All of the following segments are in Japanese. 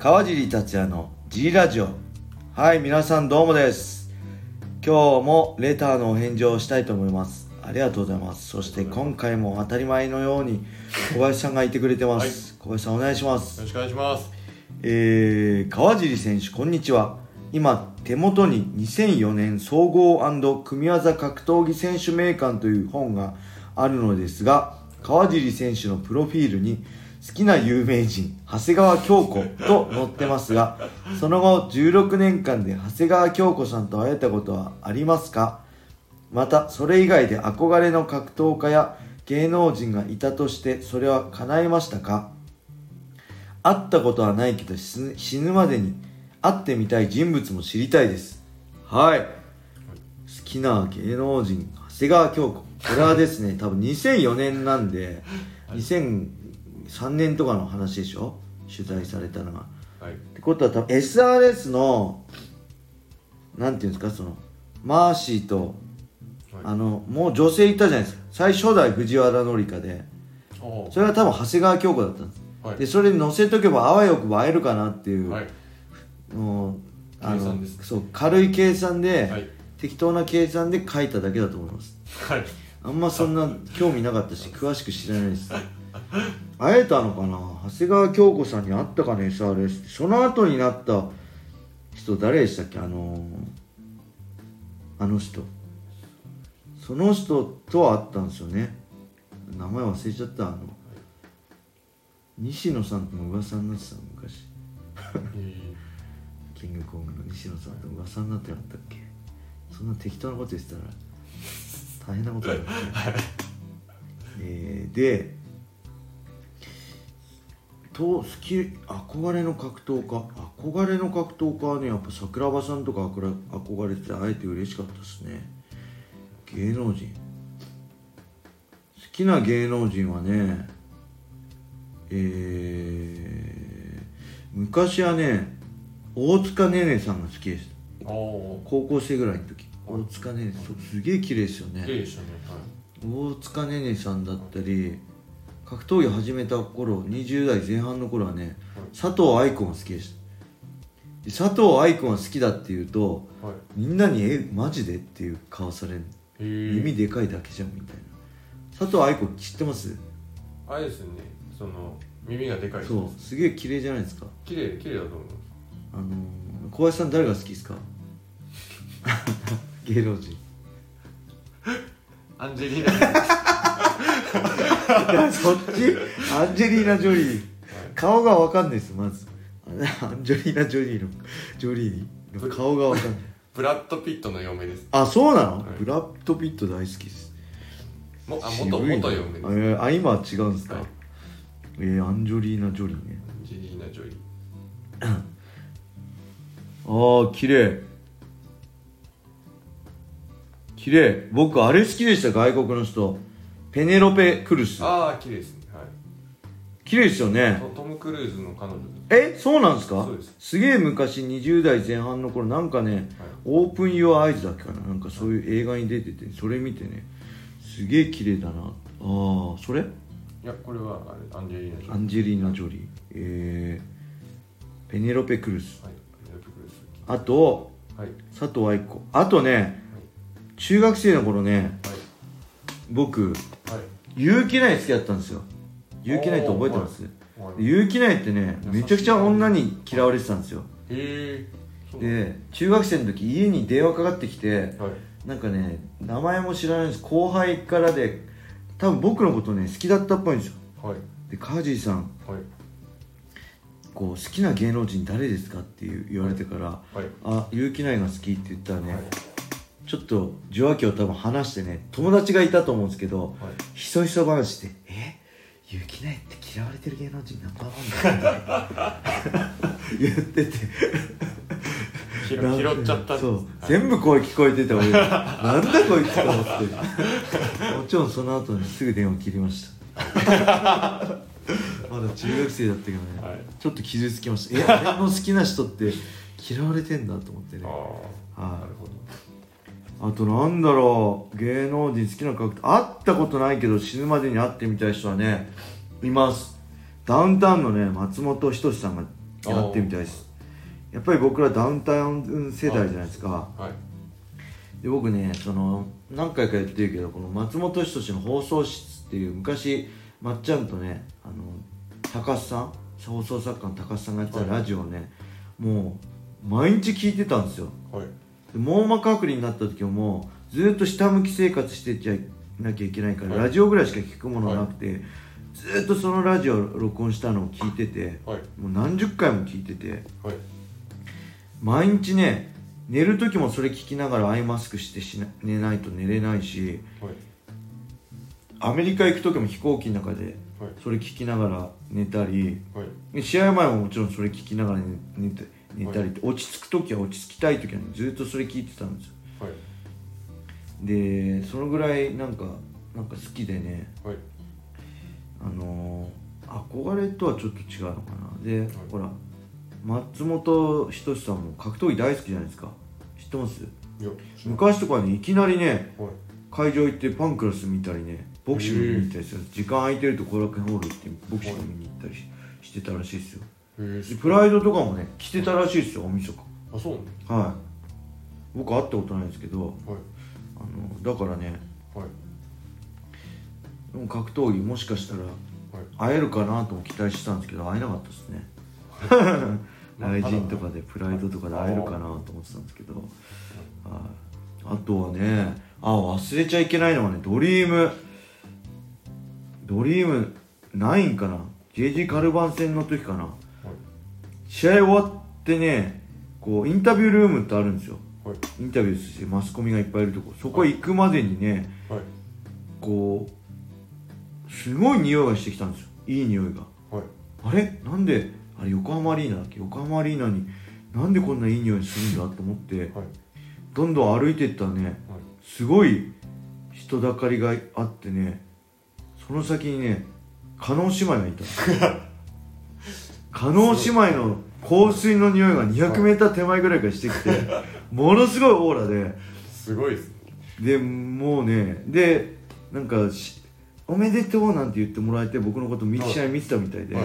川尻達也の G ラジオ。はい皆さんどうもです。今日もレターのお返事をしたいと思います。ありがとうございます。そして今回も当たり前のように小林さんがいてくれてます、小林さんお願いします。よろしくお願いします。えー、川尻選手こんにちは。今手元に2004年総合組み技格闘技選手名鑑という本があるのですが川尻選手のプロフィールに好きな有名人長谷川京子と載ってますがその後16年間で長谷川京子さんと会えたことはありますか？またそれ以外で憧れの格闘家や芸能人がいたとしてそれは叶いましたか？会ったことはないけど死ぬまでに会ってみたい人物も知りたいです。はい。好きな芸能人長谷川京子。これはですね多分2004年なんで200 2003年とかの話でしょ？取材されたのがはい。ってことは多分 SRS のなんていうんですか？そのマーシーとはいあのもう女性いたじゃないですか最初代藤原紀香でそれは多分長谷川京子だったんですはい。でそれに載せとけばあわよくば会えるかなっていう、はい。もうあのそう軽い計算で、はい。適当な計算で書いただけだと思いますはい。あんまそんな興味なかったし詳しく知らないです会えたのかな？長谷川京子さんに会ったかね SRS その後になった人誰でしたっけ？あのーあの人。その人とは会ったんですよね。名前忘れちゃった。あの西野さんとも噂になってた昔。えキングコングの西野さんと噂になってなかったっけ？そんな適当なこと言ってたら大変なことだよね、えーでと好き憧れの格闘家憧れの格闘家はねやっぱ桜庭さんとか憧れてて会えて嬉しかったですね。芸能人。好きな芸能人はねえー、昔はね大塚寧々さんが好きでした。高校生ぐらいの時。大塚寧々すげえ綺麗ですよね。でしたね。大塚寧々さんだったり格闘技始めた頃20代前半の頃はね佐藤愛子が好きでしたで佐藤愛子が好きだっていうとはい。はい。みんなに「えマジで?」っていう顔されるえー、耳でかいだけじゃんみたいな佐藤愛子知ってます？あれですよね。その耳がでかい人そうすげえ綺麗じゃないですか綺麗綺麗だと思い。あのー、小林さん誰が好きですか？芸能人アンジェリーナ。そっち？アンジェリーナ・ジョリー。顔がわかんないですまず。アンジェリーナ・ジョリーのジョリーの顔がわかんない。ブラッドピットの嫁です。あそうなの、はい。ブラッド・ピット大好きです。もあ元な。元嫁です。えーあ今は違うんですか、はい。えー、アンジョリーナ・ジョリーね。アンジェリーナ・ジョリー。ああ綺麗。綺麗。僕あれ好きでした外国の人ペネロペ・クルス。ああ綺麗ですね。はい。綺麗ですよね。トトム・クルーズの彼女えそうなんですか？そうです。げえ昔20代前半の頃なんかね、オープン・ユア・アイズだっけかな？なんかそういう映画に出ててそれ見てねすげえ綺麗だな。ああそれ？いやこれはあれアンジェリーナ・ジョリー。アンジェリーナ・ジョリー。えー、ペネロペ・クルス。はいペネロペクルーあとズはい。佐藤愛子。あとね中学生の頃ね僕はい結城内好きだったんですよ。結城内って覚えてます？はい。結城内ってねめちゃくちゃ女に嫌われてたんですよ。へえで中学生の時家に電話かかってきてはい。なんかね名前も知らないんです。後輩からで多分僕のことね好きだったっぽいんですよ。はい。でカジーさんはい。こう好きな芸能人誰ですかっていう言われてからはい。あ結城内が好きって言ったらね、はいちょっと受話器を多分話してね友達がいたと思うんですけどはい。ひそひそ話で「え？結城内って嫌われてる芸能人ナンバーワンだよね」言ってて。拾拾っちゃったそう、はい全部声聞こえてて俺。なんだこいつと思って。もちろんその後にすぐ電話切りました。まだ中学生だったけどね、はい。ちょっと傷つきました。えあれの好きな人って嫌われてんだと思ってね。ああはい。なるほどあとなんだろう芸能人好きな格闘会ったことないけど死ぬまでに会ってみたい人はねいます。ダウンタウンのね松本人志さんがやってみたいです。やっぱり僕らダウンタウン世代じゃないですか。はい。で僕ねその何回か言ってるけどこの松本人志の放送室っていう昔まっちゃんとねあの高須さん放送作家の高須さんがやってたラジオをね、もう毎日聞いてたんですよ網膜剥離になった時もずっと下向き生活してちゃいなきゃいけないから、はい。ラジオぐらいしか聞くものなくて、ずっとそのラジオ録音したのを聞いててはい。もう何十回も聞いててはい。毎日ね寝る時もそれ聞きながらアイマスクしてしな寝ないと寝れないしはい。アメリカ行く時も飛行機の中ではい。それ聞きながら寝たり試合前ももちろんそれ聞きながら寝寝て寝たり落ち着く時は落ち着きたい時は、ね、ずっとそれ聞いてたんですよ。はい。でそのぐらいなんかなんか好きでね。はい。あのー憧れとはちょっと違うのかな。で、ほら松本人志さんも格闘技大好きじゃないですか。知ってます？昔とかねいきなりねはい。会場行ってパンクラス見たりねボクシング見に行ったりする時間空いてると後楽園ホール行ってボクシング見に行ったりししてたらしいですよプライドとかもね着てたらしいですよおみそかあそうなんはい。僕会ったことないんですけどはい。あのだからねはい。でも格闘技もしかしたらはい。会えるかなとも期待してたんですけど会えなかったですね。雷神とかでプライドとかで会えるかなと思ってたんですけど、はい、あとはねあ忘れちゃいけないのはねドリーム。ドリーム9かな？JG カルバン戦の時かな。はい試合終わってねこうインタビュールームってあるんですよ。はい。インタビューしてマスコミがいっぱいいるとこ。そこ行くまでにねはい。こうすごい匂いがしてきたんですよ。いい匂いが。はい。あれ？なんであれ横浜アリーナだっけ？横浜アリーナになんでこんないい匂いするんだと思ってはい。どんどん歩いていったらねはい。すごい人だかりがあってねその先にね加納姉妹がいた 加納姉妹の香水の匂いが 200m 手前ぐらいからしてきてものすごいオーラで。すごいですね。でもうねでなんかしおめでとうなんて言ってもらえて僕のこと見はい試合見てたみたいで、はい。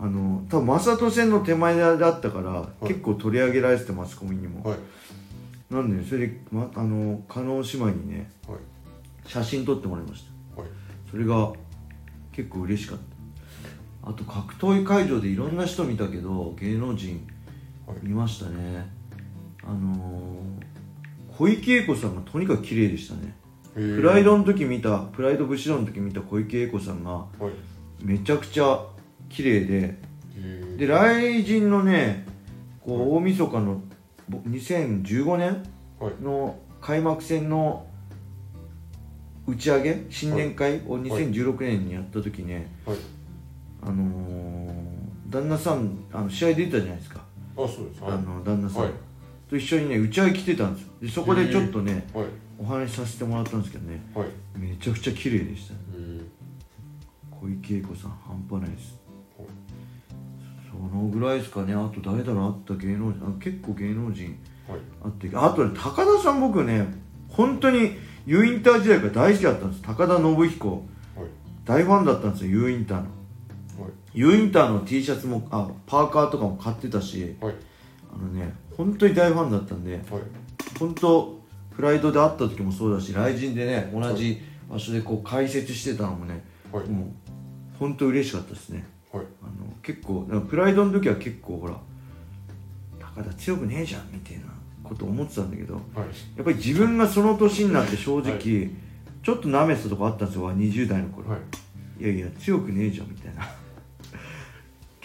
あの多分正人戦の手前だったから、い。結構取り上げられててマスコミにも、はい。なんでねそれで、ま、あの加納姉妹にねはい。写真撮ってもらいました。はい。それが結構嬉しかったあと格闘技会場でいろんな人見たけど芸能人はい。見ましたね。あのー小池栄子さんがとにかく綺麗でしたね。プライドの時見たプライド武士道の時見た小池栄子さんがはい。めちゃくちゃ綺麗でで雷神のねこう大晦日のぼ2015年はい。の開幕戦の打ち上げ新年会を2016年にやった時ね、はいあのー旦那さんあの試合出てたじゃないですか、あそうです。はい。あの旦那さん、はい。と一緒にね打ち上げ来てたんですよ。でそこでちょっとねはい。お話しさせてもらったんですけどね。はい。へめちゃくちゃ綺麗でした。え小池栄子さん半端ないです。はい。そのぐらいですかね。あと誰だろう？あった芸能人。あ結構芸能人はい。あって。あとね高田さん僕ね本当に U インター時代から大好きだったんです。高田信彦。はい。大ファンだったんですよ U インターのはい。U インターの T シャツもあパーカーとかも買ってたしはい。あのね本当に大ファンだったんではい。本当プライドで会った時もそうだし雷神でね同じ場所でこう解説してたのもねはい。もう本当嬉しかったですね。はい。あの結構プライドの時は結構ほら高田強くねえじゃんみたいなこと思ってたんだけどはい。やっぱり自分がその年になって正直、はい。ちょっと舐めてたとこあったんですよ20代の頃、はい。いやいや強くねえじゃんみたいな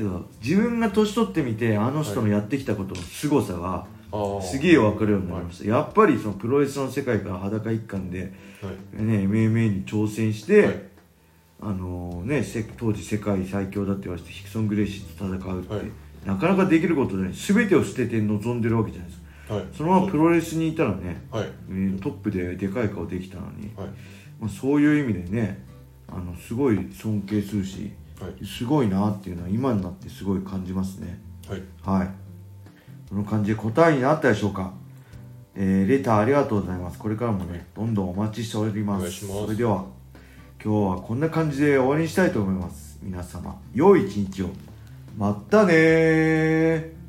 けど自分が年取ってみてあの人のやってきたことの凄さがすげえ分かるようになりました、やっぱりそのプロレスの世界から裸一貫で、はい。ね、MMA に挑戦して、はい。あのね、せ当時世界最強だって言われてヒクソン・グレイシーと戦うって、はい。なかなかできることで全てを捨てて臨んでるわけじゃないですか。はい。そのままプロレスにいたらね、はい。えートップででかい顔できたのに、はい。まあ、そういう意味でねあのすごい尊敬するしはいすごいなっていうのは今になってすごい感じますね。はい。はい。その感じで答えになったでしょうか。えーレターありがとうございます。これからもねどんどんお待ちしております。それでは今日はこんな感じで終わりにしたいと思います。皆様良い一日を。まったねー